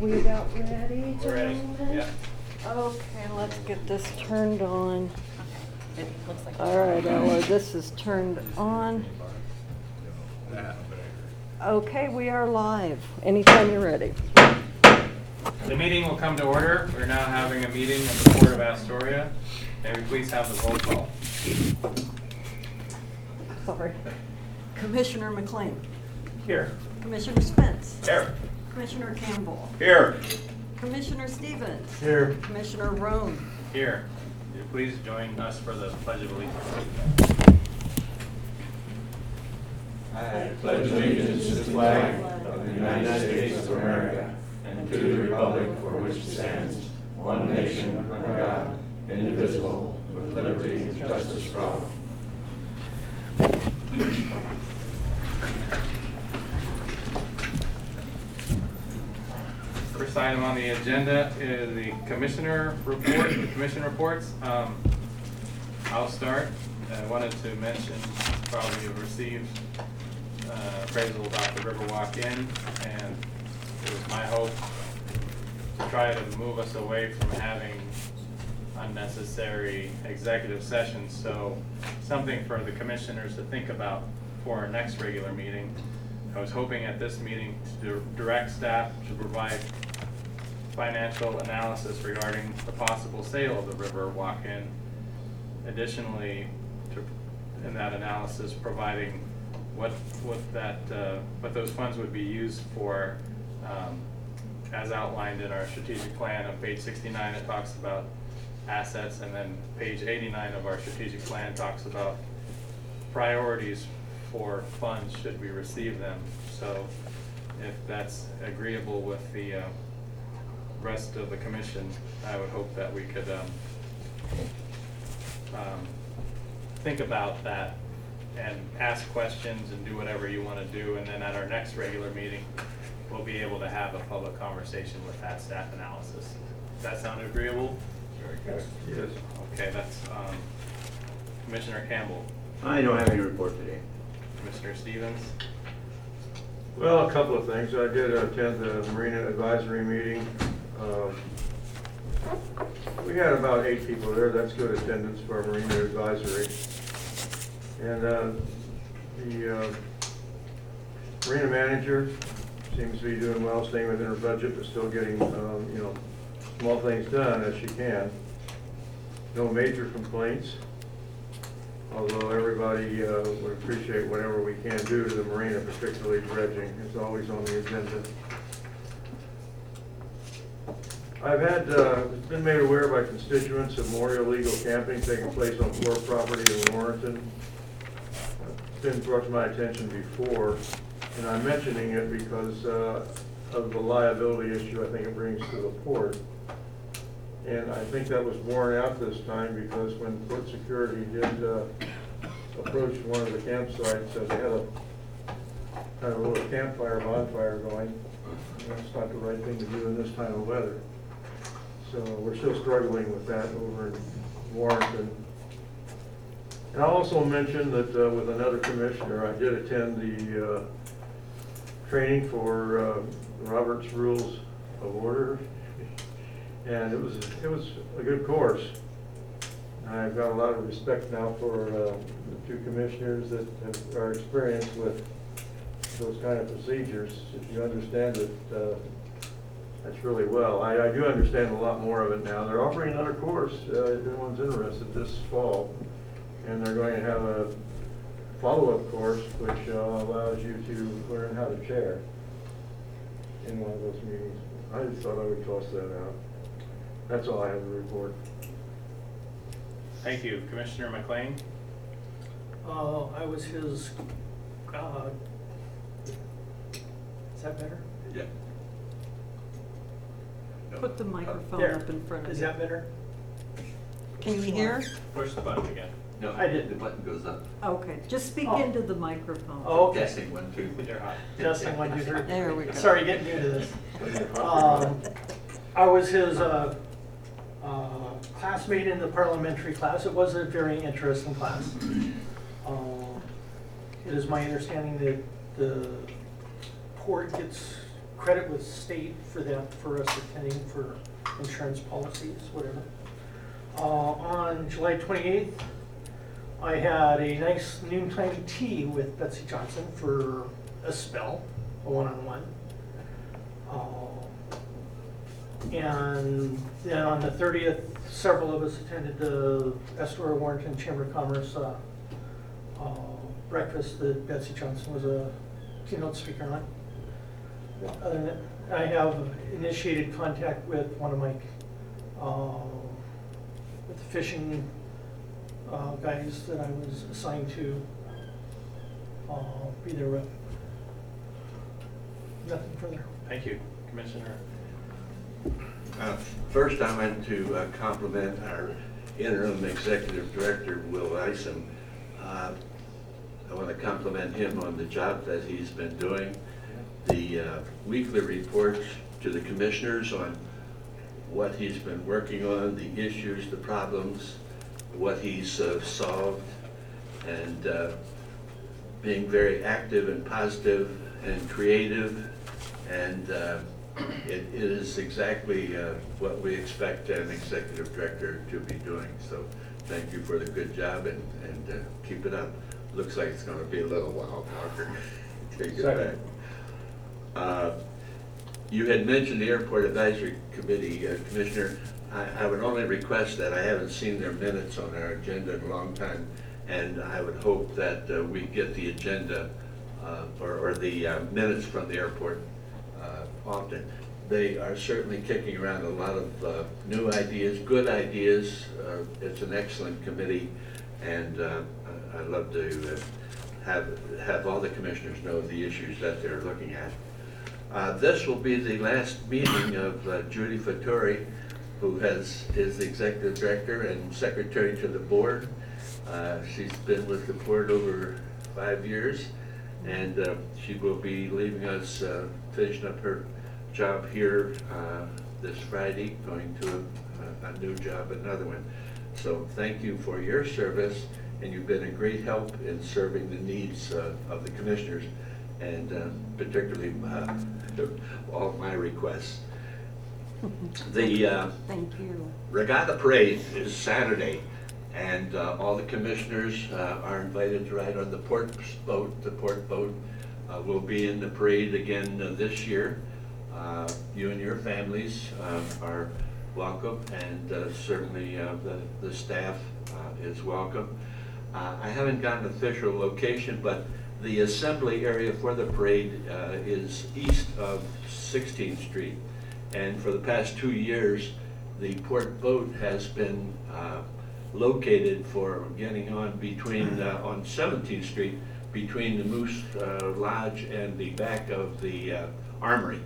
we about ready, We're ready, gentlemen? yeah. Okay, let's get this turned on. It looks like. All right, Ella, this is turned on. Okay, we are live. Anytime you're ready. The meeting will come to order. We're now having a meeting of the Port of Astoria. May we please have the roll call? Sorry. Commissioner McLean. Here. Commissioner Spence. Here. Commissioner Campbell. Here. Commissioner Stevens. Here. Commissioner Rohne. Here. You please join us for the Pledge of Allegiance? I pledge allegiance to the flag of the United States of America and to the republic for which it stands, one nation, under God, indivisible, with liberty and justice for all. First item on the agenda is the commissioner report, the commission reports. Um, I'll start. I wanted to mention, probably you've received uh, appraisal about the Riverwalk Inn, and it was my hope to try to move us away from having unnecessary executive sessions, so something for the commissioners to think about for our next regular meeting. I was hoping at this meeting to dir- direct staff to provide financial analysis regarding the possible sale of the Riverwalk Inn. Additionally, to, in that analysis, providing what, what that, uh, what those funds would be used for, um, as outlined in our strategic plan on page sixty-nine, it talks about assets, and then page eighty-nine of our strategic plan talks about priorities for funds should we receive them. So if that's agreeable with the uh, rest of the commission, I would hope that we could um, um, think about that and ask questions and do whatever you want to do. And then at our next regular meeting, we'll be able to have a public conversation with that staff analysis. Does that sound agreeable? Sure, yes. Okay, that's um, Commissioner Campbell, I don't have any report today. Commissioner Stevens. Well, a couple of things. I did attend the Marina Advisory meeting. Um, We had about eight people there. That's good attendance for a Marina Advisory. And uh, the uh, Marina manager seems to be doing well, staying within her budget, but still getting, um, you know, small things done as she can. No major complaints although everybody uh, would appreciate whatever we can do to the marina, particularly dredging, it's always on the agenda. I've had, uh, been made aware by constituents of more illegal camping taking place on poor property in Warrenton. It's been brought to my attention before, and I'm mentioning it because uh, of the liability issue I think it brings to the port. And I think that was borne out this time because when port security did uh, approach one of the campsites, uh, they had a kind of a little campfire bonfire going. That's not the right thing to do in this time of weather. So we're still struggling with that over in Warrenton. And I'll also mention that uh, with another commissioner, I did attend the uh, training for uh, Robert's Rules of Order. And it was, it was a good course. I've got a lot of respect now for uh, the two commissioners that have- are experienced with those kind of procedures. If you understand it, uh, that's really well. I, I do understand a lot more of it now. They're offering another course, uh, if anyone's interested, this fall. And they're going to have a follow-up course which uh, allows you to learn how to chair in one of those meetings. I just thought I would toss that out. That's all I have to report. Thank you. Commissioner McLean? Uh, I was his, uh, is that better? Yeah. Put the microphone There. up in front of you. Is that better? Can you hear? Push the button again. No, I did. The button goes up. Okay, just speak Oh. into the microphone. Oh, okay. Testing, one, two. They're hot. Testing one, two, three. There we go. Sorry, getting new to this. Um, I was his, uh, uh, classmate in the parliamentary class. It was a very interesting class. Uh, It is my understanding that the port gets credit with state for that, for us attending for insurance policies, whatever. Uh, on July twenty-eighth, I had a nice noontime tea with Betsy Johnson for a spell, a one-on-one. Uh, And then on the thirtieth, several of us attended the Astoria Warrenton Chamber of Commerce uh, uh, breakfast that Betsy Johnson was a keynote speaker on. Other I have initiated contact with one of my, uh, with the fishing uh, guys that I was assigned to uh, be their rep. Nothing further. Thank you, Commissioner. Uh, First, I want to uh, compliment our interim executive director, Will Isom. Uh, I want to compliment him on the job that he's been doing. The uh, weekly reports to the commissioners on what he's been working on, the issues, the problems, what he's uh, solved, and uh, being very active and positive and creative. And uh, it it is exactly uh, what we expect an executive director to be doing. So thank you for the good job and, and uh, keep it up. Looks like it's gonna be a little while longer. Take it back. Uh, You had mentioned the Airport Advisory Committee, uh, Commissioner. I, I would only request that, I haven't seen their minutes on our agenda in a long time, and I would hope that uh, we get the agenda, uh, or, or the uh, minutes from the airport often. They are certainly kicking around a lot of uh, new ideas, good ideas. Uh, It's an excellent committee, and uh, I'd love to uh, have, have all the commissioners know the issues that they're looking at. Uh, This will be the last meeting of uh, Judy Fattori, who has, is the executive director and secretary to the board. Uh, She's been with the board over five years, and uh, she will be leaving us, uh, finishing up her job here uh, this Friday, going to a- a new job, another one. So thank you for your service, and you've been a great help in serving the needs uh, of the commissioners, and uh, particularly uh, all of my requests. The uh, Thank you. Regatta Parade is Saturday, and uh, all the commissioners uh, are invited to ride on the port boat. The port boat uh, will be in the parade again uh, this year. Uh, You and your families uh, are welcome, and uh, certainly uh, the the staff uh, is welcome. Uh, I haven't got an official location, but the assembly area for the parade uh, is east of 16th Street. And for the past two years, the port boat has been uh, located for getting on between, uh, on 17th Street, between the Moose uh, Lodge and the back of the uh, Armory.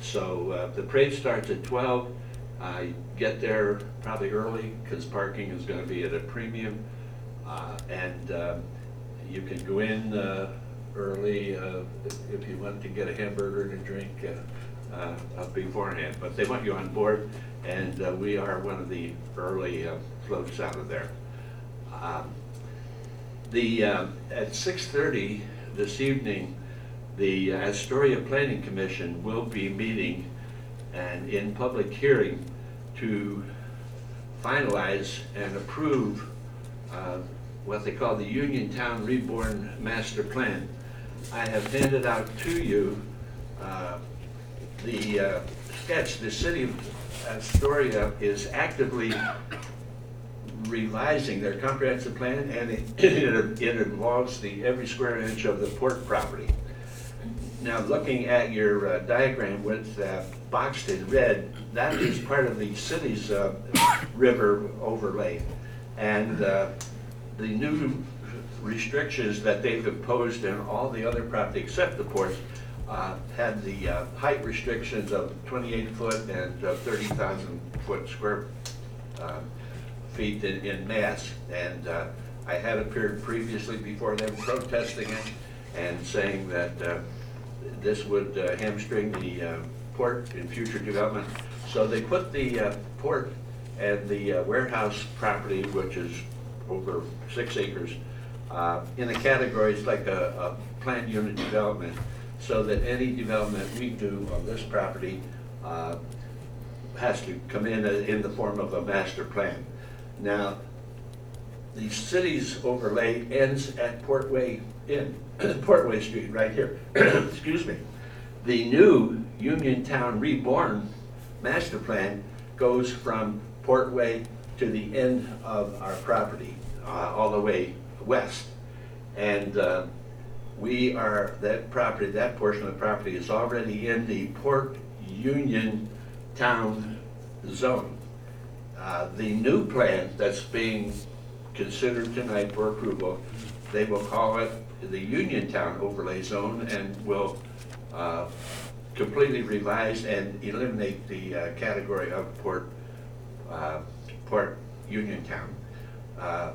So uh, the parade starts at 12. I get there probably early because parking is going to be at a premium. Uh, And um, you can go in uh, early uh, if- you want to get a hamburger and a drink uh, uh, uh, beforehand. But they want you on board, and uh, we are one of the early uh, floats out of there. Um, The, uh, at 6:30 this evening, the Astoria Planning Commission will be meeting and in public hearing to finalize and approve uh, what they call the Uniontown Reborn Master Plan. I have handed out to you uh, the uh, sketch. The city of Astoria is actively revising their comprehensive plan, and it, it involves the every square inch of the port property. Now, looking at your uh, diagram with uh, boxed in red, that is part of the city's uh, river overlay. And uh, the new restrictions that they've imposed in all the other property except the ports uh, had the uh, height restrictions of 28 foot and uh, 30,000 foot square uh, feet in, in mass. And uh, I had appeared previously before them protesting it and saying that uh, this would uh, hamstring the uh, port in future development. So they put the uh, port and the uh, warehouse property, which is over six acres, uh, in the categories like a, a planned unit development. so that any development we do on this property uh, has to come in in the form of a master plan. Now, the city's overlay ends at Portway Inn, Portway Street, right here. Excuse me. The new Uniontown Reborn master plan goes from Portway to the end of our property, uh, all the way west. And uh, we are, that property, that portion of the property is already in the Port Union Town zone. Uh, The new plan that's being considered tonight for approval, they will call it the Uniontown Overlay Zone and will uh, completely revise and eliminate the uh, category of Port, uh, Port Uniontown. Uh,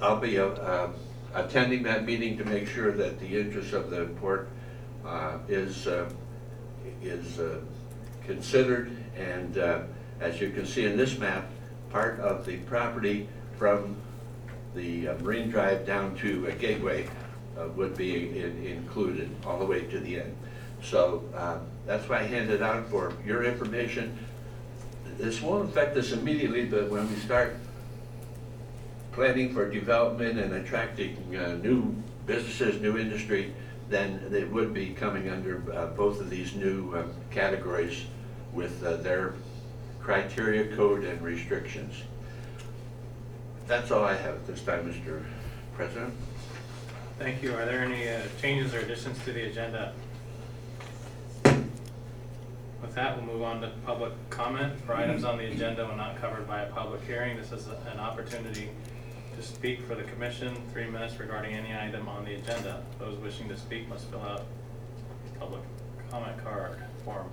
I'll be uh, attending that meeting to make sure that the interest of the port is, is considered. And uh, as you can see in this map, part of the property from the uh, Marine Drive down to uh, Gateway uh, would be in- included all the way to the end. So uh, that's why I handed out for your information. This won't affect us immediately, but when we start planning for development and attracting uh, new businesses, new industry, then they would be coming under uh, both of these new uh, categories with uh, their criteria, code, and restrictions. That's all I have at this time, Mr. President. Thank you. Are there any uh, changes or additions to the agenda? With that, we'll move on to public comment for items on the agenda when not covered by a public hearing. This is an opportunity to speak for the commission, three minutes regarding any item on the agenda. Those wishing to speak must fill out a public comment card form.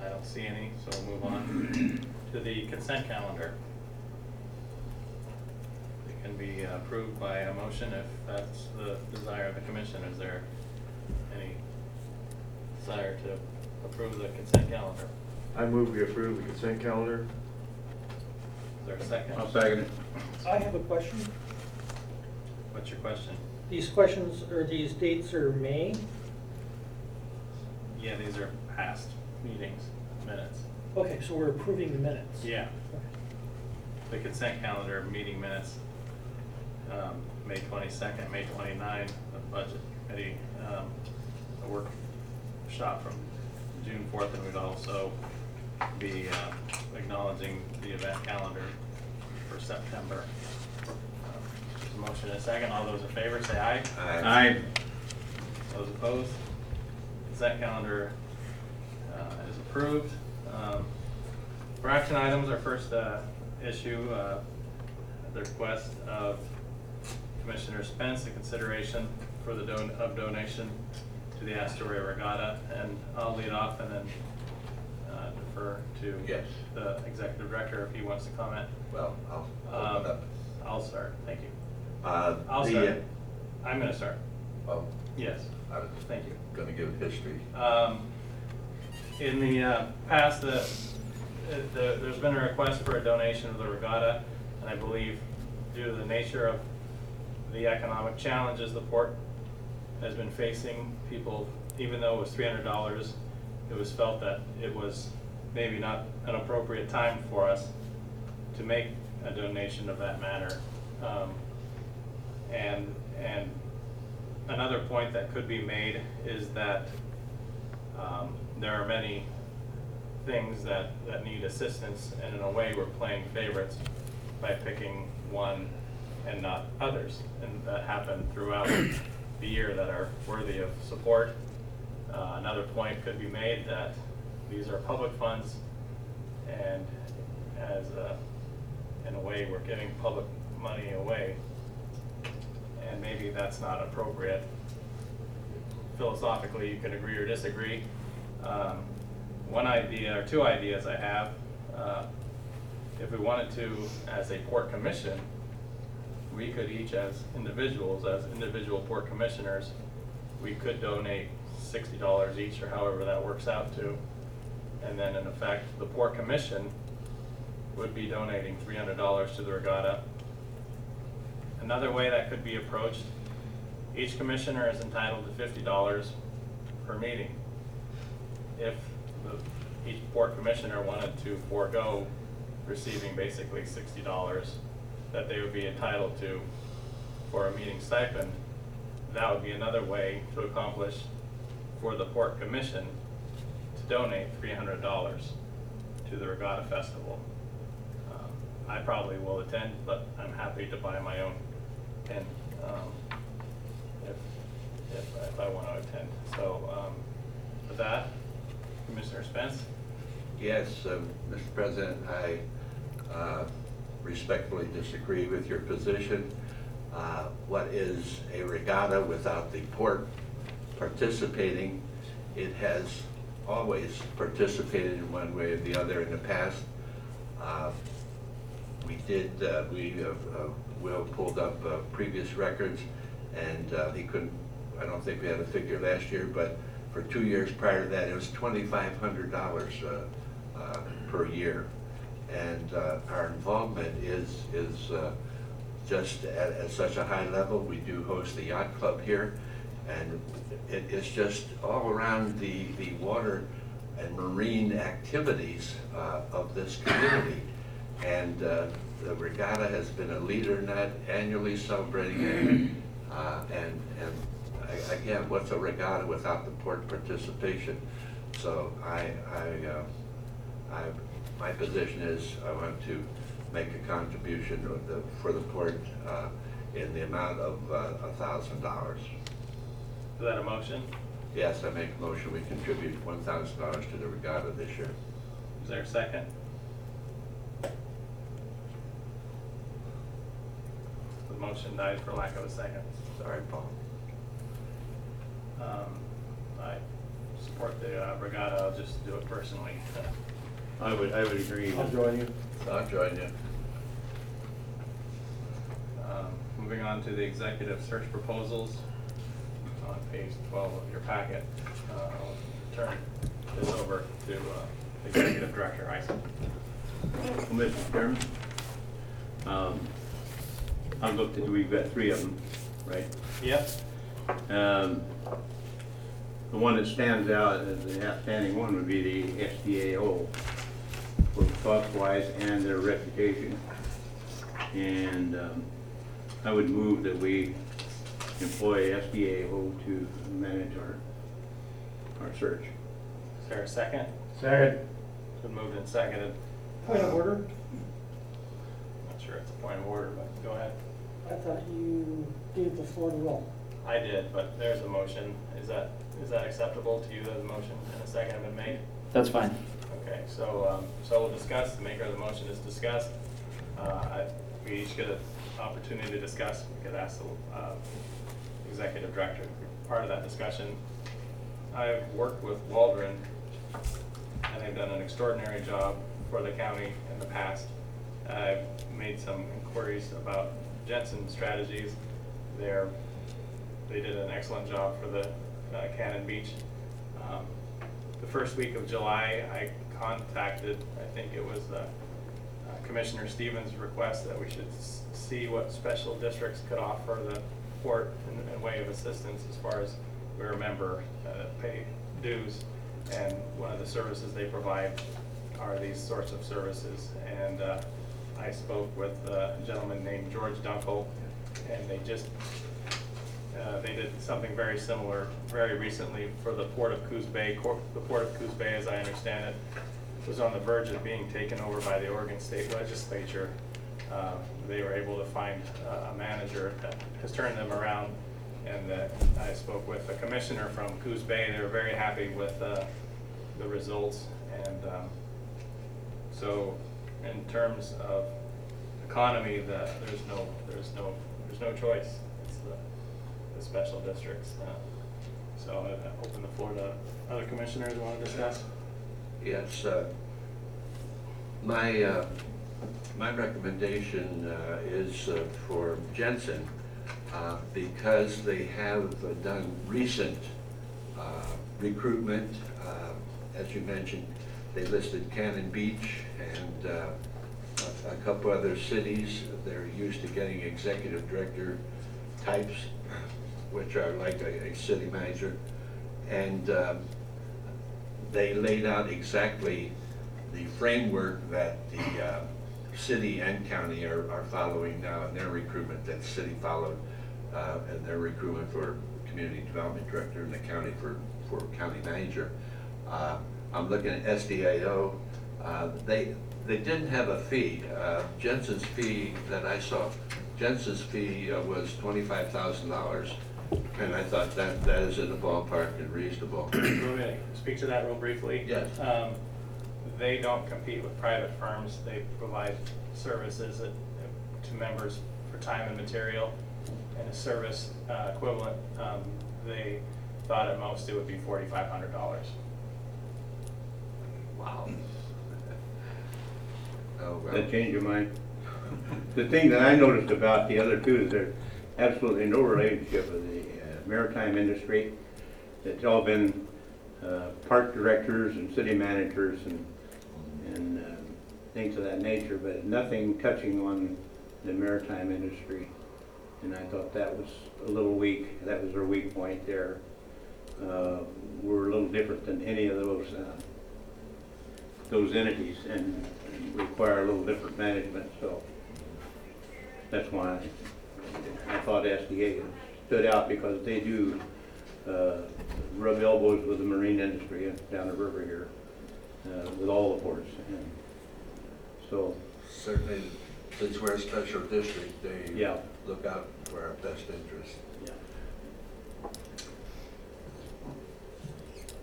I don't see any, so we'll move on to the consent calendar. It can be approved by a motion if that's the desire of the commission. Is there any desire to approve the consent calendar? I move we approve the consent calendar. Is there a second? I'll second it. I have a question. What's your question? These questions, or these dates are May? Yeah, these are past meetings, minutes. Okay, so we're approving the minutes. Yeah, Okay. the consent calendar, meeting minutes, um, May twenty-second, May 29th, the budget committee, um, a workshop from June fourth, and we'd also be uh, acknowledging the event calendar for September. Um, there's a Motion and a second, all those in favor, say aye. Aye. Those opposed? Consent calendar uh, is approved. Um, For action items, our first uh, issue, uh, the request of Commissioner Spence, the consideration for the don, of donation to the Astoria Regatta. And I'll lead off and then uh, defer to Yes. the executive director if he wants to comment. Well, I'll Um, open up. I'll start, thank you. Uh, I'll the, start. I'm gonna start, Oh, yes, I was thank you. gonna give history. Um, In the uh, past, the, uh, the- there's been a request for a donation of the regatta, and I believe due to the nature of the economic challenges the port has been facing, people, even though it was three hundred dollars, it was felt that it was maybe not an appropriate time for us to make a donation of that matter. Um, And, and another point that could be made is that um, there are many things that, that need assistance, and in a way, we're playing favorites by picking one and not others. And that happen throughout the year that are worthy of support. Uh, Another point could be made that these are public funds, and as, a- in a way, we're giving public money away. And maybe that's not appropriate philosophically, you can agree or disagree. Um, One idea, or two ideas I have, uh, if we wanted to, as a port commission, we could each as individuals, as individual port commissioners, we could donate sixty dollars each or however that works out to. And then in effect, the port commission would be donating three hundred dollars to the regatta. Another way that could be approached each commissioner is entitled to fifty dollars per meeting. If the, each port commissioner wanted to forego receiving basically sixty dollars that they would be entitled to for a meeting stipend, that would be another way to accomplish for the port commission to donate three hundred dollars to the Regatta Festival. Um, I probably will attend, but I'm happy to buy my own pin, um, if, if, if I want to attend. So, um, with that, Commissioner Spence? Yes, um, Mr. President, I uh, respectfully disagree with your position. Uh, What is a regatta without the port participating? It has always participated in one way or the other in the past. Uh, We did, uh, we, uh, uh, Will pulled up uh, previous records, and uh, he couldn't, I don't think we had a figure last year, but for two years prior to that, it was twenty-five hundred dollars uh, per year. And uh, our involvement is, is uh, just at, at such a high level. We do host the yacht club here, and it, it's just all around the, the water and marine activities uh, of this community. And uh, the regatta has been a leader in that, annually celebrating it. Uh, And, and a- again, what's a regatta without the port participation? So I, I, uh, I, my position is I want to make a contribution of the- for the port uh, in the amount of uh, a thousand dollars. Is that a motion? Yes, I make a motion, we contribute one thousand dollars to the regatta this year. Is there a second? The motion died for lack of a second. Sorry, Paul. Um, I support the uh, regatta, I'll just do it personally. I would, I would agree. I'll join you. I'll join you. Um, Moving on to the executive search proposals on page 12 of your packet. Uh, I'll Turn this over to uh, Executive Director Isom. Mr. Chairman, um, I'm looking, at, we've got three of them, right? Yep. Um, The one that stands out as the outstanding one would be the SDAO for cost-wise and their reputation. And um, I would move that we employ SDAO to manage our, our search. Is there a second? Second. It's been moved and seconded. Point of order, Not sure it's a point of order, but go ahead. I thought you gave the floor to Will. I did, but there's a motion. Is that, is that acceptable to you that the motion and a second have been made? That's fine. Okay, so, um, so we'll discuss, the maker of the motion is discussed. Uh, I- We each get an opportunity to discuss, we could ask the uh, executive director to be part of that discussion. I've worked with Waldron, and they've done an extraordinary job for the county in the past. I've made some inquiries about Jensen Strategies. They're, they did an excellent job for the uh, Cannon Beach. Um, the first week of July, I contacted, I think it was uh, uh, Commissioner Stevens' request that we should s- see what special districts could offer the port in, in way of assistance as far as we remember, uh, pay dues. And one of the services they provide are these sorts of services. And uh, I spoke with a gentleman named George Dunkel, and they just uh, They did something very similar very recently for the Port of Coos Bay. Cor- The Port of Coos Bay, as I understand it, was on the verge of being taken over by the Oregon State Legislature. Uh, They were able to find uh, a manager that has turned them around. And that I spoke with a commissioner from Coos Bay. They were very happy with uh, the results. And um, so in terms of economy, the, there's no, there's no, there's no choice. The, special districts. Uh, So I open the floor to other commissioners want to discuss. Yes, uh, my, uh, my recommendation uh, is uh, for Jensen, uh, because they have done recent uh, recruitment. uh, As you mentioned, they listed Cannon Beach and uh, a couple other cities. They're used to getting executive director types which are like a, a city manager. And um, they laid out exactly the framework that the uh, city and county are, are following now in their recruitment, that the city followed uh, in their recruitment for community development director and the county for, for county manager. Uh, I'm looking at SDAO, uh, they, they didn't have a fee. Uh, Jensen's fee that I saw, Jensen's fee uh, was twenty-five thousand dollars. And I thought that, that is in the ballpark and reasonable. Let me speak to that real briefly. Yes. Um, They don't compete with private firms. They provide services that- to members for time and material. And a service uh, equivalent, um, they thought at most it would be forty-five hundred dollars. Wow. Oh, well. That change your mind? The thing that I noticed about the other two is there's absolutely no relationship with the uh, maritime industry. It's all been uh, park directors and city managers and, and uh, things of that nature, but nothing touching on the maritime industry. And I thought that was a little weak, that was their weak point there. Uh, We're a little different than any of those, uh, those entities and require a little different management, so that's why I thought SDA stood out because they do uh, rub elbows with the marine industry down the river here, uh, with all the ports. And So, Certainly, since we're a special district, they Yeah. look out for our best interest. yeah.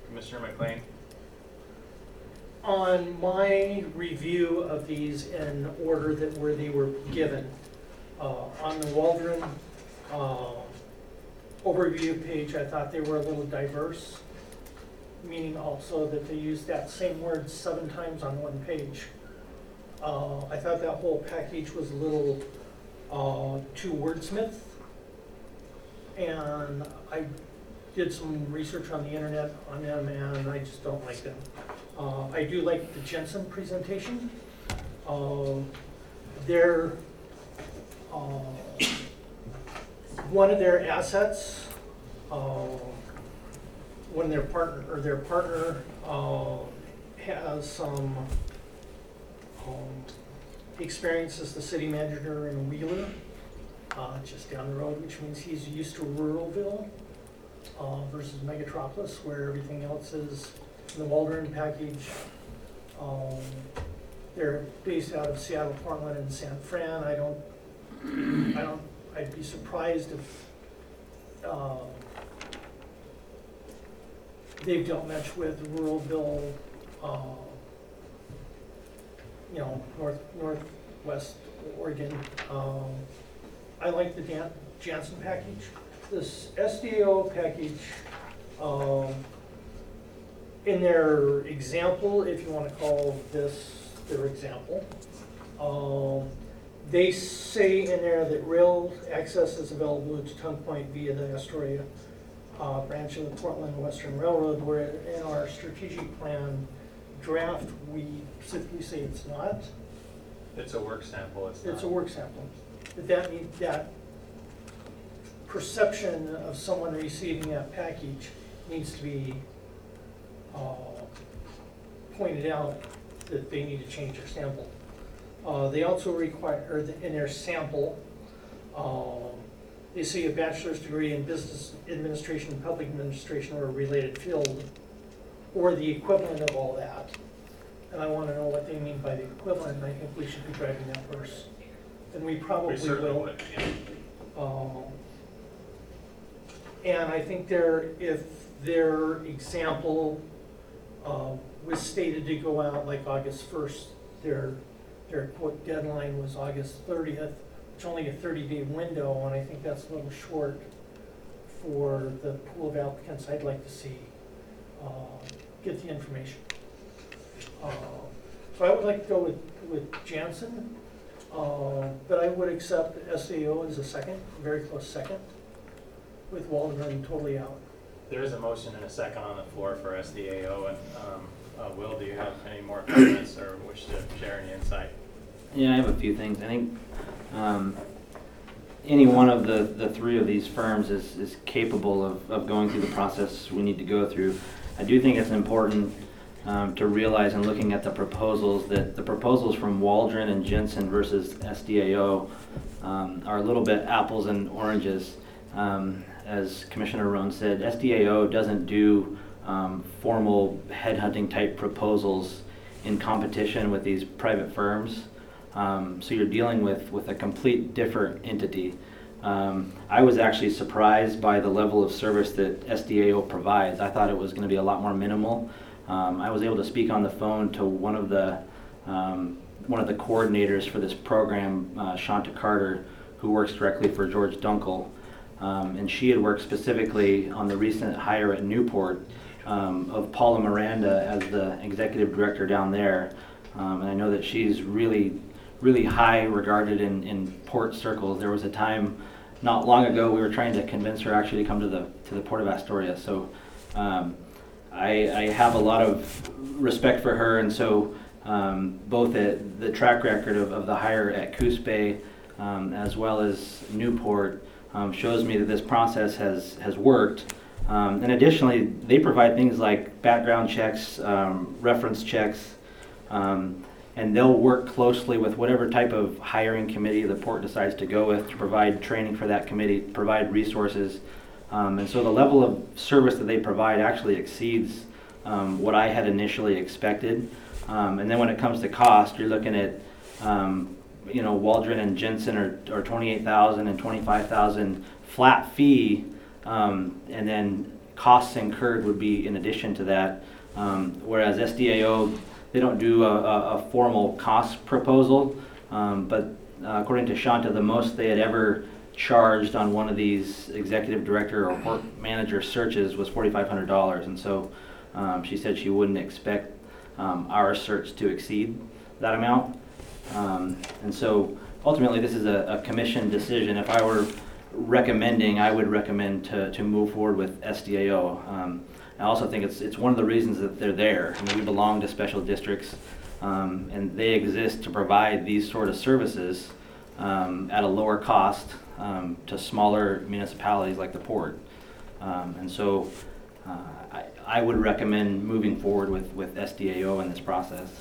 Commissioner McLean? On my review of these in order that where they were given, uh, on the Waldron, uh, overview page, I thought they were a little diverse, meaning also that they used that same word seven times on one page. Uh, I thought that whole package was a little, uh, too wordsmith. And I did some research on the internet on them and I just don't like them. Uh, I do like the Jensen presentation. Um, Their, uh, one of their assets, when their partner, or their partner uh, has some um, experience as the city manager in Wheeler, uh, just down the road, which means he's used to ruralville uh, versus Megatropolis, where everything else is the Waldron package. Um, They're based out of Seattle, Portland, and San Fran. I don't, I don't, I'd be surprised if uh, they've dealt much with ruralville, uh, you know, north, northwest Oregon. Um, I like the Dan, Jensen package. This SDO package, um, in their example, if you wanna call this their example, um, they say in there that rail access is available to Tongue Point via the Astoria, uh, branch of the Portland Western Railroad, where in our strategic plan draft, we specifically say it's not. It's a work sample, it's not. It's a work sample. But that means, that perception of someone receiving that package needs to be, uh, pointed out that they need to change their sample. Uh, they also require, or the- in their sample, um, they say a bachelor's degree in business administration, public administration, or a related field, or the equivalent of all that. And I wanna know what they mean by the equivalent, and I think we should be driving that first. And we probably We will. would, yeah. Um, And I think their, if their example um, was stated to go out like August first, their, their quote deadline was August thirtieth, it's only a thirty-day window, and I think that's a little short for the pool of applicants I'd like to see uh, get the information. Uh, So I would like to go with, with Jensen, uh, but I would accept SAO as a second, very close second, with Waldron totally out. There is a motion and a second on the floor for SDAO, and, um, uh, Will, do you have any more comments or wish to share any insight? Yeah, I have a few things. I think um, any one of the, the three of these firms is, is capable of, of going through the process we need to go through. I do think it's important um, to realize in looking at the proposals that the proposals from Waldron and Jensen versus SDAO um, are a little bit apples and oranges. Um, as Commissioner Rohne said, SDAO doesn't do um, formal headhunting type proposals in competition with these private firms. Um, so you're dealing with, with a complete different entity. Um, I was actually surprised by the level of service that SDAO provides. I thought it was going to be a lot more minimal. Um, I was able to speak on the phone to one of the um, one of the coordinators for this program, uh, Shanta Carter, who works directly for George Dunkel, um, and she had worked specifically on the recent hire at Newport um, of Paula Miranda as the executive director down there. And I know that she's really, really high regarded in, in port circles. There was a time not long ago we were trying to convince her actually to come to the to the port of Astoria. So um, I, I have a lot of respect for her, and so um, both at the track record of, of the hire at Coos Bay um, as well as Newport um, shows me that this process has has worked. Um, and additionally, they provide things like background checks, um, reference checks, um, and they'll work closely with whatever type of hiring committee the port decides to go with to provide training for that committee, provide resources. Um, and so the level of service that they provide actually exceeds um, what I had initially expected. Um, and then when it comes to cost, you're looking at, um, you know, Waldron and Jensen are, are 28,000 and 25,000 flat fee. Um, and then costs incurred would be in addition to that. Um, whereas SDAO, they don't do a, a, a formal cost proposal. Um, but uh, according to Shanta, the most they had ever charged on one of these executive director or port manager searches was $4,500. And so um, she said she wouldn't expect um, our search to exceed that amount. Um, and so ultimately, this is a, a commission decision. If I were recommending, I would recommend to, to move forward with SDAO. Um, I also think it's, it's one of the reasons that they're there. I mean, we belong to special districts, um, and they exist to provide these sort of services um, at a lower cost um, to smaller municipalities like the port. Um, and so uh, I, I would recommend moving forward with, with SDAO in this process.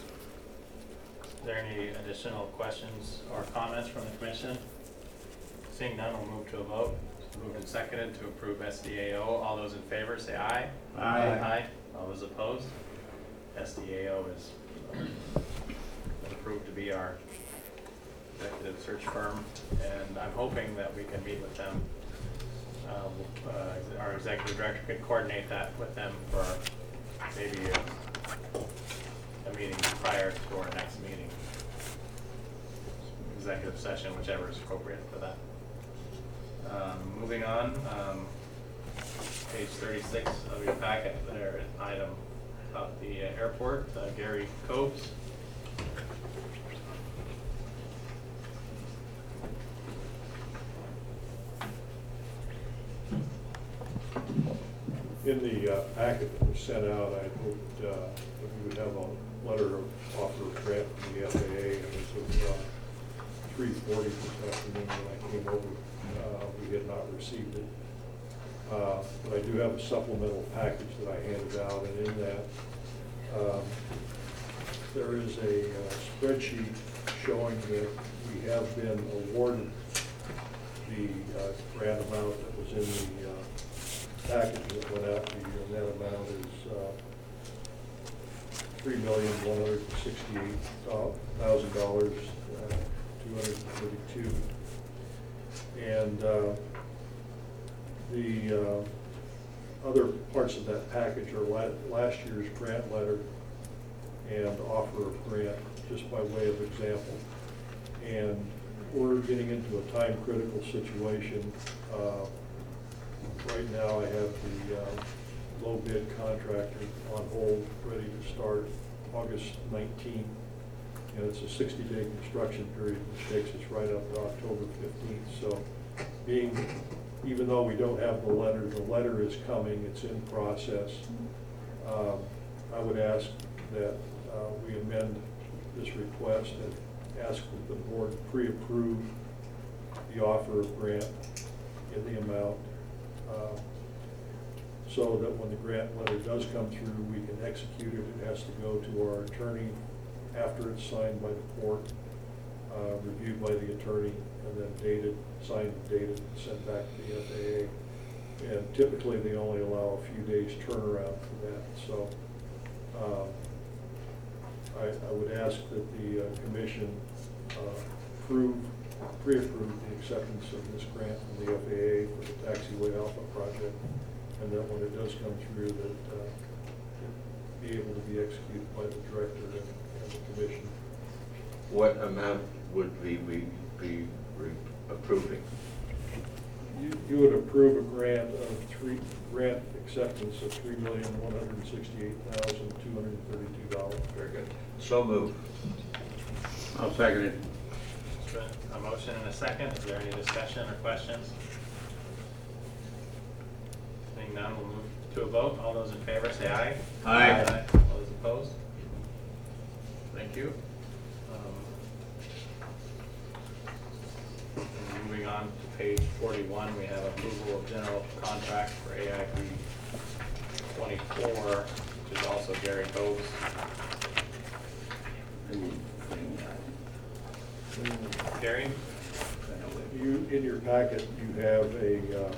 Is there any additional questions or comments from the commission? Seeing none, we'll move to a vote. Moved and seconded to approve SDAO. All those in favor, say aye. Aye. Aye. All those opposed? SDAO is approved to be our executive search firm, and I'm hoping that we can meet with them. Uh, uh, Our executive director could coordinate that with them for maybe a, a meeting prior to our next meeting. Executive session, whichever is appropriate for that. Um, Moving on, um, page thirty-six of your packet, there is an item about the uh, airport, uh, Gary Kobes. In the uh, packet that was sent out, I hoped uh, that we would have a letter of offer of grant from the FAA, it was three forty this afternoon when I came over. Uh, We had not received it. Uh, But I do have a supplemental package that I handed out, and in that, um, there is a uh, spreadsheet showing that we have been awarded the uh, grant amount that was in the uh, package that went out to you, and that amount is uh, three million, one hundred and sixty-eight thousand dollars, uh, two hundred and thirty-two. And uh, the uh, other parts of that package are la- last year's grant letter and offer of grant, just by way of example. And we're getting into a time-critical situation. Uh, Right now, I have the low bid contractor on hold, ready to start August 19th. And it's a 60-day construction period, which takes us right up to October 15th. So being, even though we don't have the letter, the letter is coming, it's in process. Um, I would ask that uh, we amend this request and ask that the board pre-approve the offer of grant in the amount, uh, so that when the grant letter does come through, we can execute it. It has to go to our attorney after it's signed by the court, uh, reviewed by the attorney, and then dated, signed, dated, sent back to the FAA. And typically, they only allow a few days turnaround for that, so um, I, I would ask that the uh, commission uh, approve, pre-approve the acceptance of this grant from the FAA for the taxiway alpha project, and that when it does come through, that uh, it be able to be executed by the director and and the commission. What amount would we be, be re- approving? You, you would approve a grant of three, grant acceptance of three million, one hundred and sixty-eight thousand, two hundred and thirty-two dollars. Very good. So moved. I'll second it. A motion and a second. Is there any discussion or questions? Seeing none, we'll move to a vote. All those in favor say aye. Aye. All those opposed? Thank you. Um, Moving on to page forty-one, we have approval of general contract for AIP twenty-four, which is also Gary Kobes. Gary? You, in your packet, you have a uh,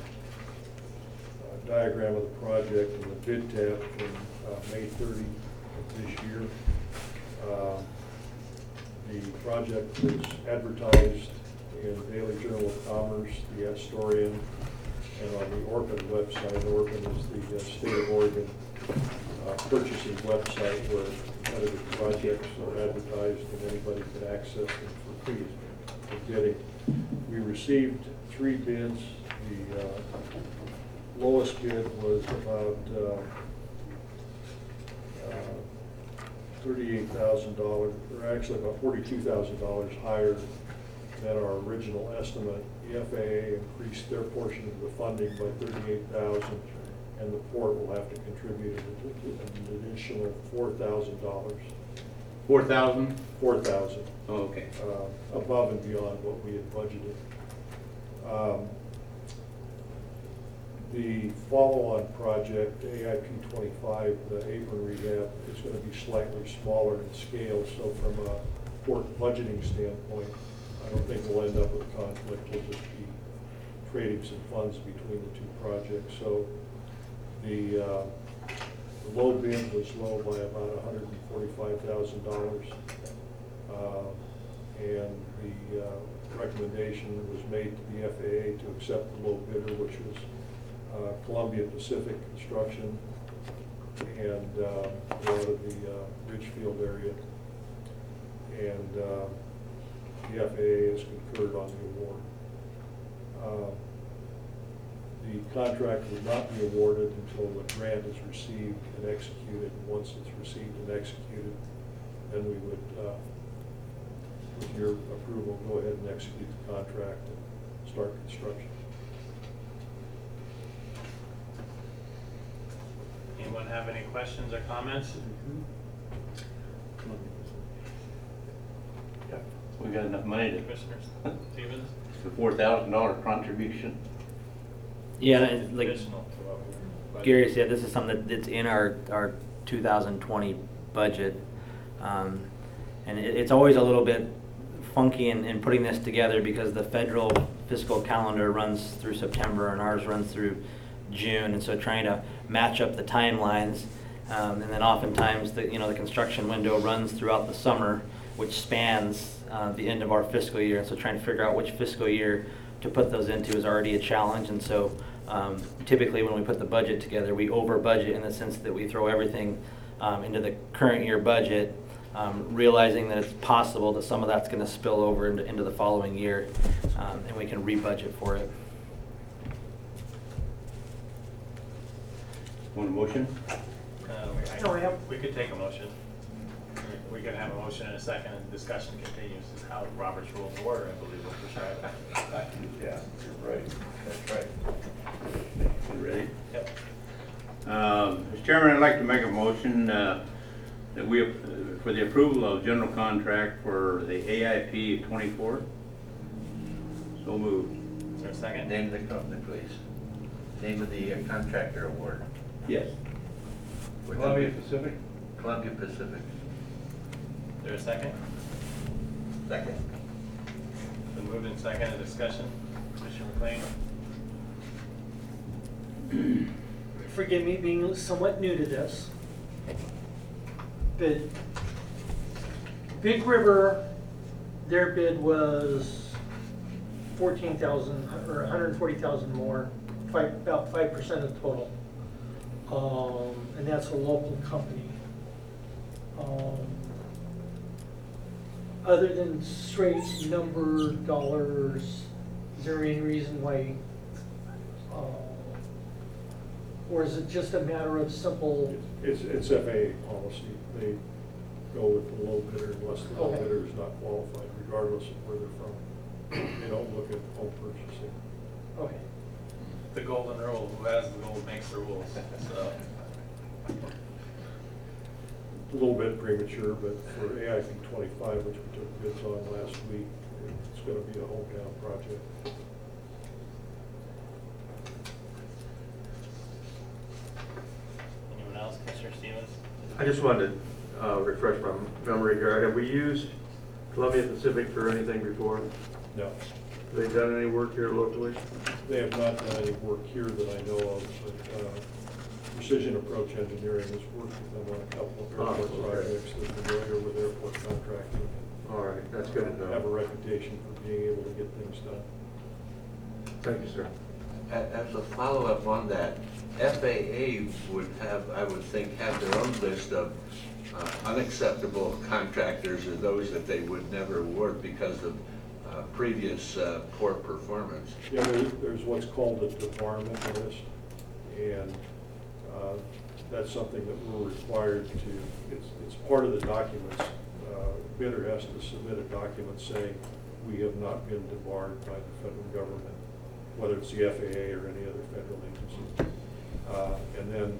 a diagram of the project and the bid tab from uh, May 30 of this year. The project was advertised in the Daily Journal of Commerce, the Astorian, and on the ORPIN website. ORPIN is the uh, state of Oregon uh, purchasing website where competitive projects are advertised and anybody can access them for free bidding. We received three bids. The uh, lowest bid was about uh, uh, thirty-eight thousand dollars, or actually about forty-two thousand dollars higher than our original estimate. The FAA increased their portion of the funding by thirty-eight thousand, and the port will have to contribute an additional four thousand dollars. Four thousand? Four thousand Oh, okay. uh, above and beyond what we had budgeted. Um, The follow-on project, AIP twenty-five, the apron rehab, is gonna be slightly smaller in scale, so from a port budgeting standpoint, I don't think we'll end up with conflict, we'll just be trading some funds between the two projects. So the, uh, the low bid was low by about hundred and forty-five thousand dollars. Uh, And the uh, recommendation was made to the FAA to accept the low bidder, which was uh, Columbia Pacific Construction and uh, out of the uh, Ridgefield area. And uh, the FAA has concurred on the award. Uh, The contract would not be awarded until the grant is received and executed. Once it's received and executed, then we would, uh, with your approval, go ahead and execute the contract and start construction. Anyone have any questions or comments? We got enough money to, Commissioners Stevens? the four thousand dollar contribution. Yeah, and like Additional to what we budgeted. Gary said, this is something that's in our, our 2020 budget. Um, And it, it's always a little bit funky in, in putting this together because the federal fiscal calendar runs through September and ours runs through June. And so trying to match up the timelines. Um, And then oftentimes, the, you know, the construction window runs throughout the summer, which spans uh, the end of our fiscal year. And so trying to figure out which fiscal year to put those into is already a challenge. And so um, typically, when we put the budget together, we over budget in the sense that we throw everything um, into the current year budget, um, realizing that it's possible that some of that's going to spill over into, into the following year, um, and we can re-budget for it. Want a motion? Uh, we- I- No, we have- We could take a motion. We could have a motion in a second and discussion continues, is how Robert's Rules of Order, I believe, will prescribe it. Yeah, you're right. That's right. You ready? Yep. Um, Mr. Chairman, I'd like to make a motion uh, that we, uh, for the approval of general contract for the AIP twenty-four. So moved. Is there a second? Name of the company, please. Name of the uh, contractor award. Yes. Columbia Pacific? Columbia Pacific. Is there a second? Second. Been moved second seconded, discussion. Commissioner McLean? Forgive me being somewhat new to this. But Big River, their bid was fourteen thousand, or hundred and forty thousand more, five, about five percent of the total. Um, and that's a local company. Um, Other than straight number dollars, is there any reason why, uh, or is it just a matter of simple, It's, it's FAA policy. They go with the low bidder unless the low Okay. bidder is not qualified, regardless of where they're from. They don't look at home purchasing. okay. The golden rule, who has the gold makes the rules, so. A little bit premature, but for AIP twenty-five, which we took bids on last week, it's gonna be a hometown project. Anyone else, Commissioner Stevens? I just wanted to uh, refresh my memory here. Have we used Columbia Pacific for anything before? No, Have they done any work here locally? they have not done any work here that I know of, but uh, Precision Approach Engineering has worked with them on a couple of Oh, airport okay. projects. They're familiar with airport contracting. All right, that's good to Have a know. reputation for being able to get things done. Thank you, sir. A- As a follow-up on that, FAA would have, I would think, have their own list of uh, unacceptable contractors or those that they would never award because of uh, previous uh, poor performance. Yeah, there- there's what's called a debarment list, and uh, that's something that we're required to, it's, it's part of the documents. Uh, Bidder has to submit a document saying, we have not been debarred by the federal government, whether it's the FAA or any other federal agency. Uh, And then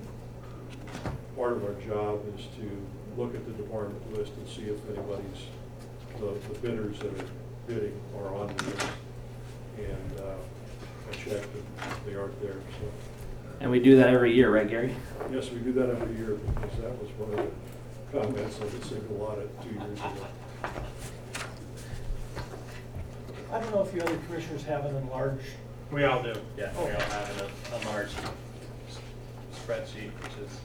part of our job is to look at the debarment list and see if anybody's, the the bidders that are bidding are on the. And uh, I checked, and they aren't there, so. And we do that every year, right, Gary? Yes, we do that every year, because that was one of the comments of the single audit two years ago. I don't know if you other commissioners have an enlarged, We all do, yeah, we Oh. all have an a large spreadsheet, which is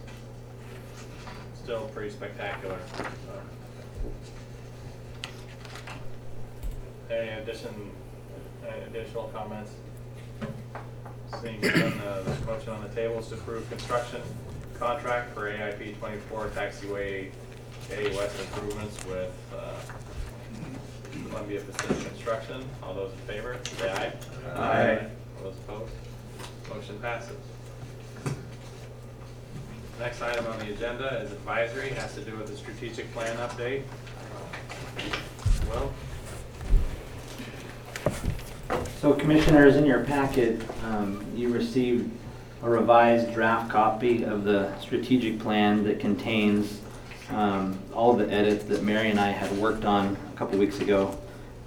still pretty spectacular. Any addition, any additional comments? Seeing none, uh, the motion on the table is to approve construction contract for AIP twenty-four taxiway A West improvements with, uh, Columbia Pacific Construction. All those in favor, say aye. Aye. All those opposed? Motion passes. Next item on the agenda is advisory, has to do with the strategic plan update. Will? So commissioners, in your packet, um, you received a revised draft copy of the strategic plan that contains um, all the edits that Mary and I had worked on a couple weeks ago.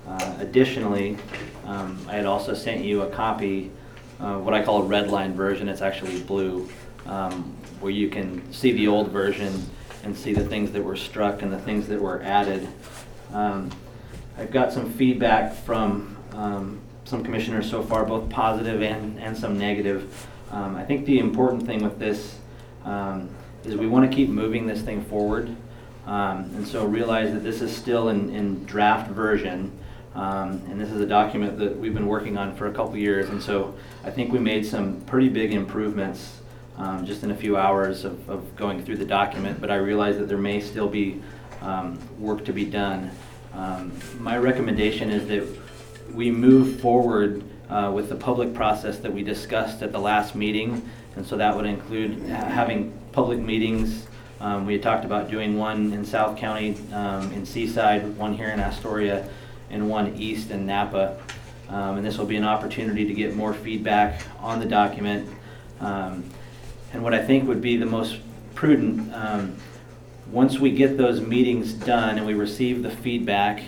Uh, Additionally, um, I had also sent you a copy, uh, what I call a red line version, it's actually blue, um, where you can see the old version and see the things that were struck and the things that were added. Um, I've got some feedback from um, some commissioners so far, both positive and, and some negative. Um, I think the important thing with this um, is we want to keep moving this thing forward. Um, And so realize that this is still in, in draft version. Um, And this is a document that we've been working on for a couple years. And so I think we made some pretty big improvements um, just in a few hours of, of going through the document. But I realize that there may still be um, work to be done. My recommendation is that we move forward uh, with the public process that we discussed at the last meeting. And so that would include ha- having public meetings. Um, We had talked about doing one in South County, um, in Seaside, one here in Astoria, and one east in Knappa. Um, And this will be an opportunity to get more feedback on the document. Um, And what I think would be the most prudent, um, once we get those meetings done and we receive the feedback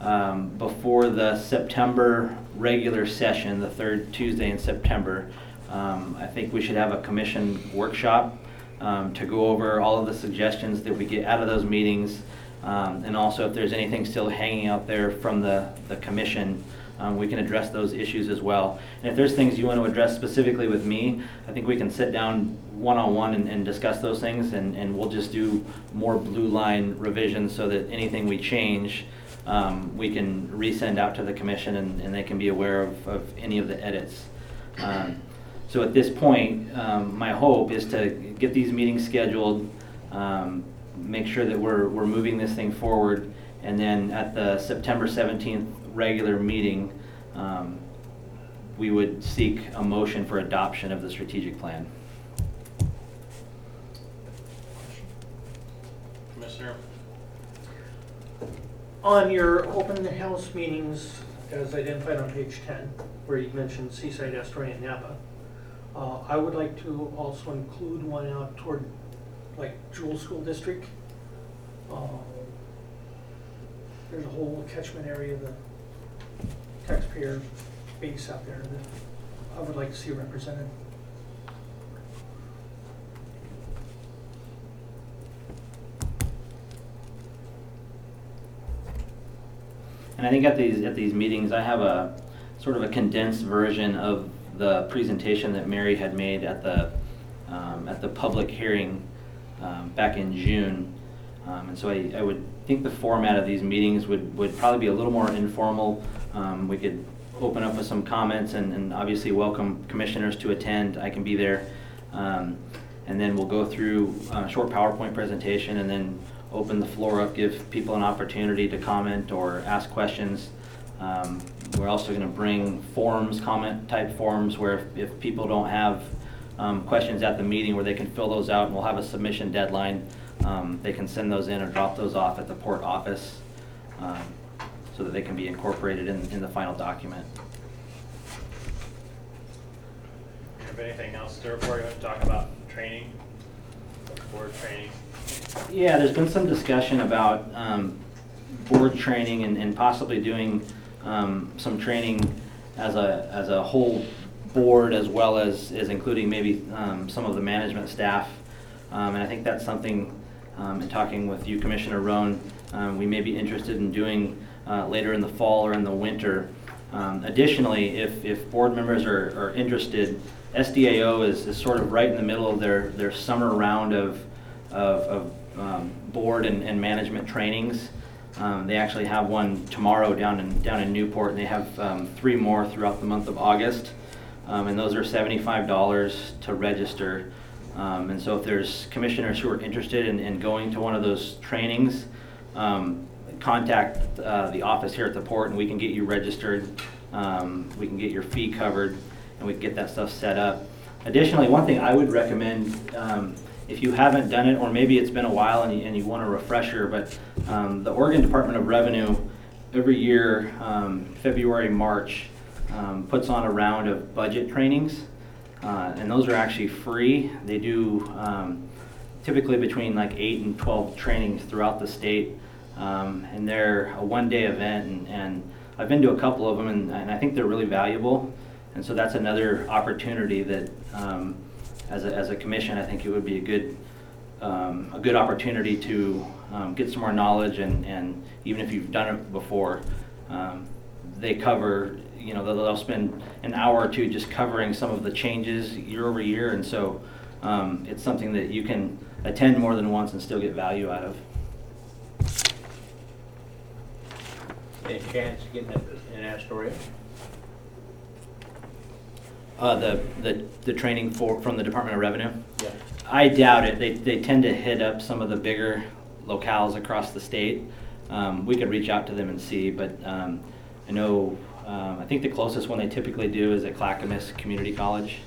um, before the September regular session, the third Tuesday in September, um, I think we should have a commission workshop um, to go over all of the suggestions that we get out of those meetings. Um, And also if there's anything still hanging out there from the, the commission, um, we can address those issues as well. And if there's things you want to address specifically with me, I think we can sit down one-on-one and, and discuss those things, and, and we'll just do more blue line revisions so that anything we change, um, we can resend out to the commission and, and they can be aware of, of any of the edits. Um, So at this point, um, my hope is to get these meetings scheduled, um, make sure that we're, we're moving this thing forward, and then at the September 17th regular meeting, um, we would seek a motion for adoption of the strategic plan. Commissioner? On your open house meetings, as identified on page ten, where you mentioned Seaside, Astoria, and Knappa, uh, I would like to also include one out toward, like, Jewell School District. Um, There's a whole catchment area, of the taxpayer base out there that I would like to see represented. And I think at these, at these meetings, I have a sort of a condensed version of the presentation that Mary had made at the, um, at the public hearing um, back in June. Um, And so I, I would think the format of these meetings would, would probably be a little more informal. Um, We could open up with some comments and, and obviously welcome commissioners to attend. I can be there. Um, And then we'll go through a short PowerPoint presentation and then open the floor up, give people an opportunity to comment or ask questions. Um, We're also going to bring forms, comment type forms, where if, if people don't have um, questions at the meeting, where they can fill those out, and we'll have a submission deadline. Um, They can send those in or drop those off at the port office um, so that they can be incorporated in, in the final document. Have anything else to report? You want to talk about training? Board training? Yeah, there's been some discussion about um, board training and and possibly doing um, some training as a, as a whole board as well as, as including maybe um, some of the management staff. Um, And I think that's something, um, in talking with you, Commissioner Rohne, um, we may be interested in doing uh, later in the fall or in the winter. Um, Additionally, if, if board members are, are interested, SDAO is, is sort of right in the middle of their, their summer round of, of, of um, board and, and management trainings. Um, They actually have one tomorrow down in, down in Newport, and they have um, three more throughout the month of August. Um, And those are seventy-five dollars to register. Um, And so if there's commissioners who are interested in, in going to one of those trainings, um, contact uh, the office here at the port, and we can get you registered. Um, We can get your fee covered, and we can get that stuff set up. Additionally, one thing I would recommend, um, if you haven't done it, or maybe it's been a while and you, and you want a refresher, but um, the Oregon Department of Revenue, every year, um, February, March, um, puts on a round of budget trainings. Uh, And those are actually free. They do um, typically between like eight and 12 trainings throughout the state. Um, And they're a one-day event, and- and I've been to a couple of them, and and I think they're really valuable. And so that's another opportunity that, um, as a, as a commission, I think it would be a good, um, a good opportunity to um, get some more knowledge, and, and even if you've done it before, um, they cover, you know, they'll, they'll spend an hour or two just covering some of the changes year over year, and so um, it's something that you can attend more than once and still get value out of. Any chance of getting in Astoria? Uh, the, the, the training for, from the Department of Revenue? Yeah. I doubt it. They, they tend to hit up some of the bigger locales across the state. Um, we could reach out to them and see, but, um, I know, um, I think the closest one they typically do is at Clackamas Community College.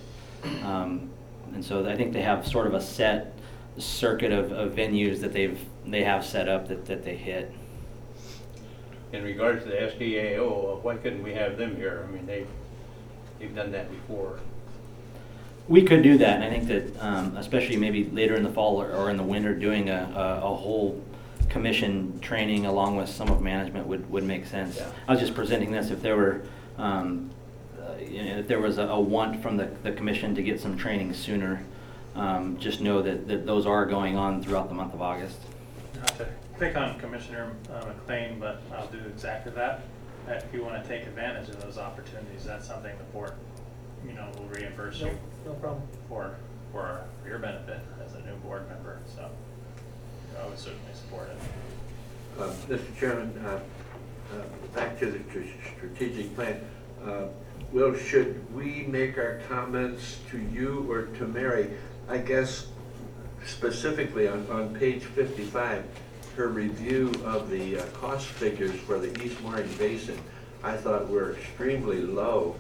Um, and so I think they have sort of a set circuit of, of venues that they've, they have set up that, that they hit. In regards to the SDAO, uh, why couldn't we have them here? I mean, they, they've done that before. We could do that, and I think that, um, especially maybe later in the fall or, or in the winter, doing a, a, a whole commission training along with some of management would, would make sense. Yeah. I was just presenting this if there were, um, uh, you know, if there was a, a want from the, the commission to get some training sooner, um, just know that, that those are going on throughout the month of August. Not to pick on Commissioner uh, McLean, but I'll do exactly that. That If you want to take advantage of those opportunities, that's something the board, you know, will reimburse you no problem. for, for your benefit as a new board member, so I would certainly support it. Uh, Mr. Chairman, uh, uh, back to the tr- strategic plan. Uh, Will, should we make our comments to you or to Mary? I guess specifically on, on page 55, her review of the uh, cost figures for the East Mooring Basin, I thought were extremely low.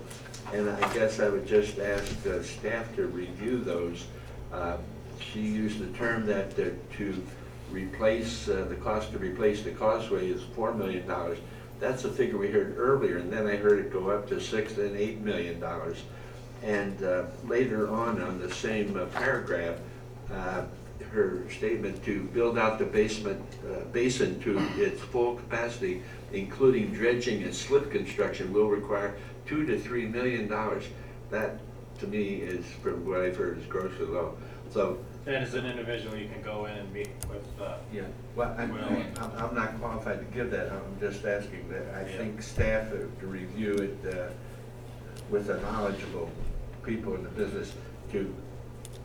And I guess I would just ask staff to review those. Uh, She used the term that uh, to replace, uh, the cost to replace the causeway is four million dollars. That's a figure we heard earlier, and then I heard it go up to six and eight million dollars. And uh, later on, on the same uh, paragraph, uh, her statement to build out the basement, uh, basin to its full capacity, including dredging and slip construction, will require two to three million dollars. That, to me, is, from what I've heard, is grossly low. So And as an individual, you can go in and meet with, uh, yeah, well, I'm, Well- I'm, I'm not qualified to give that, I'm just asking that, I Yeah. think staff have to review it, uh, with the knowledgeable people in the business to,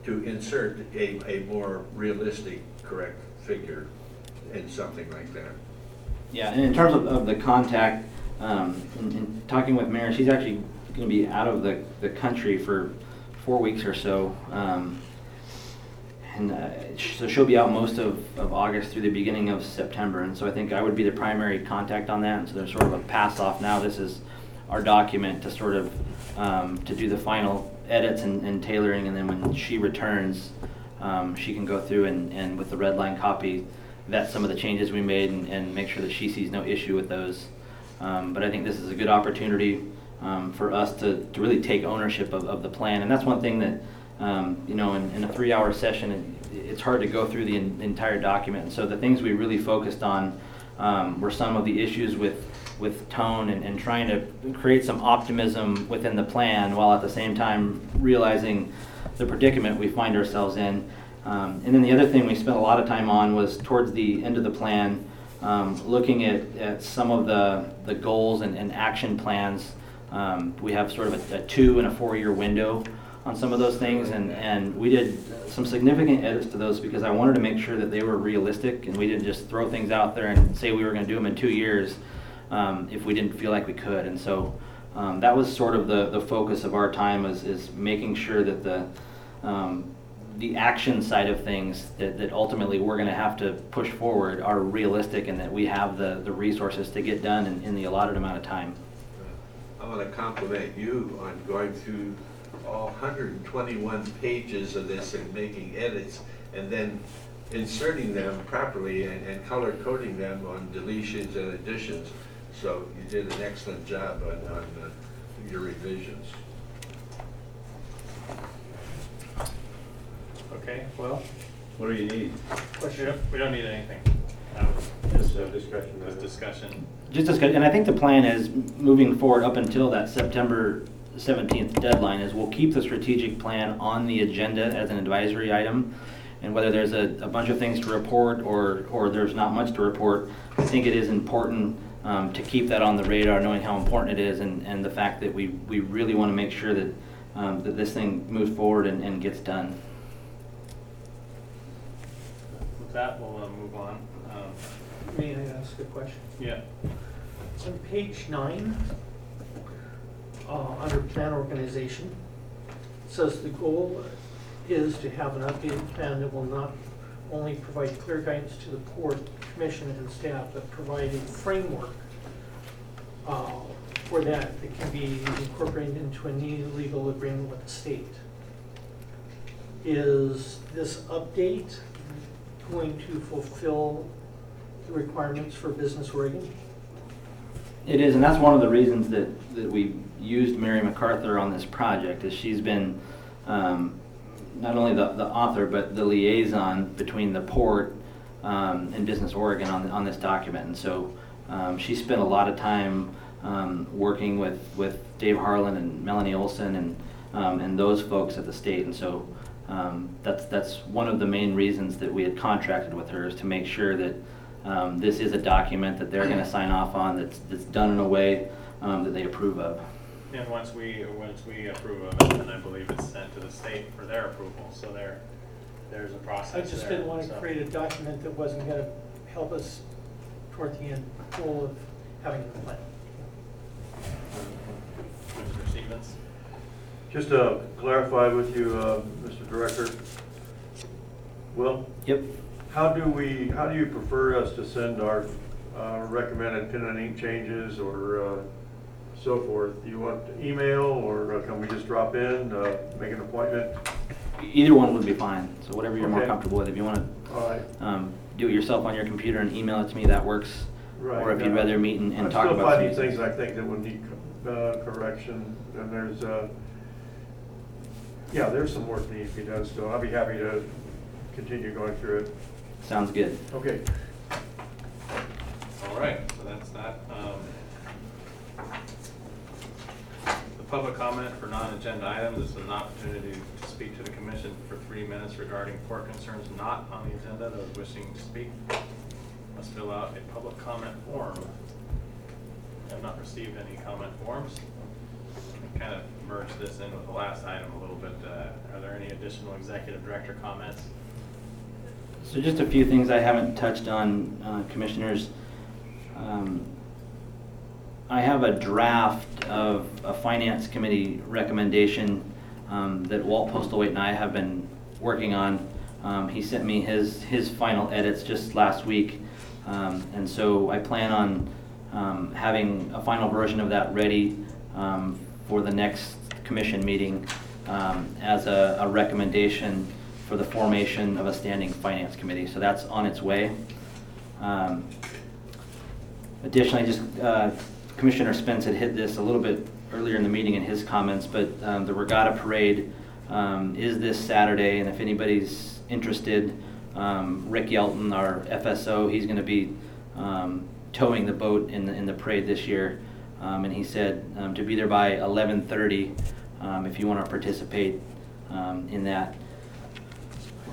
to insert a, a more realistic, correct figure in something like that. Yeah, and in terms of, of the contact, um, in, in talking with Mary, she's actually gonna be out of the, the country for four weeks or so. Um, and, uh, so she'll be out most of, of August through the beginning of September, and so I think I would be the primary contact on that, and so there's sort of a pass off now, this is our document to sort of, um, to do the final edits and, and tailoring, and then when she returns, um, she can go through and, and with the red line copy, vet some of the changes we made and, and make sure that she sees no issue with those. Um, but I think this is a good opportunity, um, for us to, to really take ownership of, of the plan, and that's one thing that, um, you know, in, in a three-hour session, it, it's hard to go through the en- entire document. And so the things we really focused on, um, were some of the issues with, with tone and, and trying to create some optimism within the plan while at the same time realizing the predicament we find ourselves in. Um, and then the other thing we spent a lot of time on was towards the end of the plan, um, looking at, at some of the, the goals and, and action plans. Um, we have sort of a, a two and a four-year window on some of those things, and, and we did some significant edits to those because I wanted to make sure that they were realistic, and we didn't just throw things out there and say we were gonna do them in two years, um, if we didn't feel like we could, and so, um, that was sort of the, the focus of our time is, is making sure that the, um, the action side of things that, that ultimately we're gonna have to push forward are realistic and that we have the, the resources to get done in, in the allotted amount of time. I want to compliment you on going through all 121 pages of this and making edits, and then inserting them properly and, and color coding them on deletions and additions. So you did an excellent job on, on uh, your revisions. okay, well, What do you need? we don't, we don't need anything. That was Just a discussion. Just discussion. Just discuss, and I think the plan is, moving forward up until that September seventeenth deadline, is we'll keep the strategic plan on the agenda as an advisory item. And whether there's a, a bunch of things to report or, or there's not much to report, I think it is important, um, to keep that on the radar, knowing how important it is and, and the fact that we, we really want to make sure that, um, that this thing moves forward and, and gets done. With that, we'll uh, move on. Um, May I ask a question? Yeah, On page nine, uh, under plan organization, it says the goal is to have an updated plan that will not only provide clear guidance to the port commission and staff, but provide a framework uh, for that that can be incorporated into a new legal agreement with the state. Is this update going to fulfill the requirements for Business Oregon? It is, and that's one of the reasons that, that we used Mary MacArthur on this project, is she's been, um, not only the, the author, but the liaison between the port, um, and Business Oregon on, on this document. And so, um, she spent a lot of time, um, working with, with Dave Harlan and Melanie Olson and, um, and those folks at the state. And so um, that's, that's one of the main reasons that we had contracted with her is to make sure that um, this is a document that they're gonna sign off on, that's, that's done in a way that they approve of. And once we, once we approve of it, then I believe it's sent to the state for their approval, so there, there's a process I just didn't want to so. create a document that wasn't going to help us toward the end goal of having a plan. Mr. Stevens? Just to clarify with you, uh, Mr. Director, Will, Yep. how do we, how do you prefer us to send our uh, recommended pen and ink changes or uh, so forth? Do you want email or uh, can we just drop in, uh, make an appointment? Either one would be fine, so whatever you're more Okay. comfortable with. If you wanna All right. um, do it yourself on your computer and email it to me, that works. Right. Or if you'd rather meet and, and I'm talk still finding things I think that would need uh, correction, and there's, uh, yeah, there's some work that needs to be done still. I'll be happy to continue going through it. Sounds good. Okay. All right, so that's that. Um, The public comment for non-agenda items is an opportunity to speak to the commission for three minutes regarding port concerns not on the agenda. Those wishing to speak must fill out a public comment form. I have not received any comment forms. We Kind of merged this in with the last item a little bit. Uh, Are there any additional executive director comments? So just a few things I haven't touched on, uh, commissioners. Um, I have a draft of a finance committee recommendation um, that Walt Postlewaite and I have been working on. Um, He sent me his, his final edits just last week. Um, And so I plan on um, having a final version of that ready um, for the next commission meeting um, as a, a recommendation for the formation of a standing finance committee. So that's on its way. Um, Additionally, just, uh, Commissioner Spence had hit this a little bit earlier in the meeting in his comments, but um, the Regatta Parade um, is this Saturday, and if anybody's interested, um, Rick Yelton, our FSO, he's going to be um, towing the boat in the, in the parade this year. Um, And he said um, to be there by 11:30 um, if you want to participate um, in that.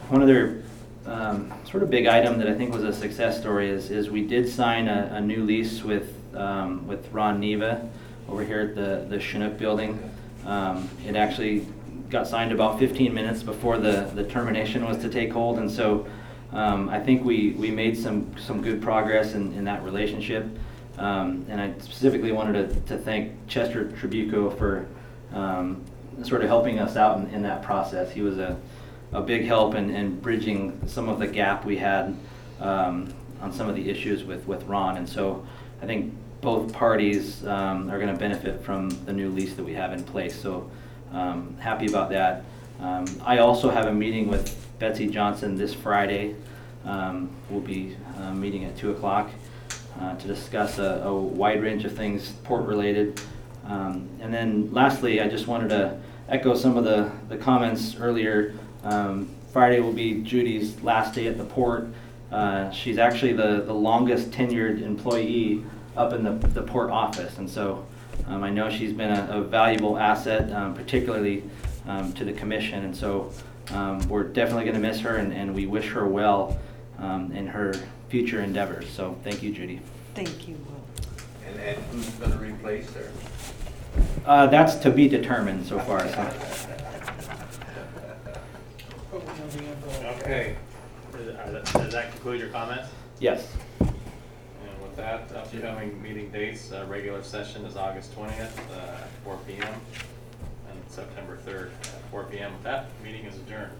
One other um, sort of big item that I think was a success story is, is we did sign a, a new lease with, um, with Ron Neva over here at the, the Chinook building. Um, It actually got signed about 15 minutes before the, the termination was to take hold, and so um, I think we, we made some, some good progress in, in that relationship. Um, And I specifically wanted to, to thank Chester Tribuco for um, sort of helping us out in, in that process. He was a, a big help in, in bridging some of the gap we had um, on some of the issues with, with Ron. And so I think both parties um, are going to benefit from the new lease that we have in place. So um, happy about that. Um, I also have a meeting with Betsy Johnson this Friday. Um, We'll be uh, meeting at 2 o'clock uh, to discuss a, a wide range of things port-related. Um, And then lastly, I just wanted to echo some of the, the comments earlier. Um, Friday will be Judy's last day at the port. Uh, She's actually the, the longest tenured employee up in the, the port office. And so um, I know she's been a, a valuable asset, um, particularly um, to the commission. And so um, we're definitely going to miss her and, and we wish her well um, in her future endeavors. So thank you, Judy. Thank you, Will. And, and who's gonna replace her? Uh, that's to be determined so far. So. Okay. Does does that conclude your comments? Yes. That, upcoming meeting dates, uh, regular session is August twentieth, uh, four P M. And September third, at four P M. That meeting is adjourned.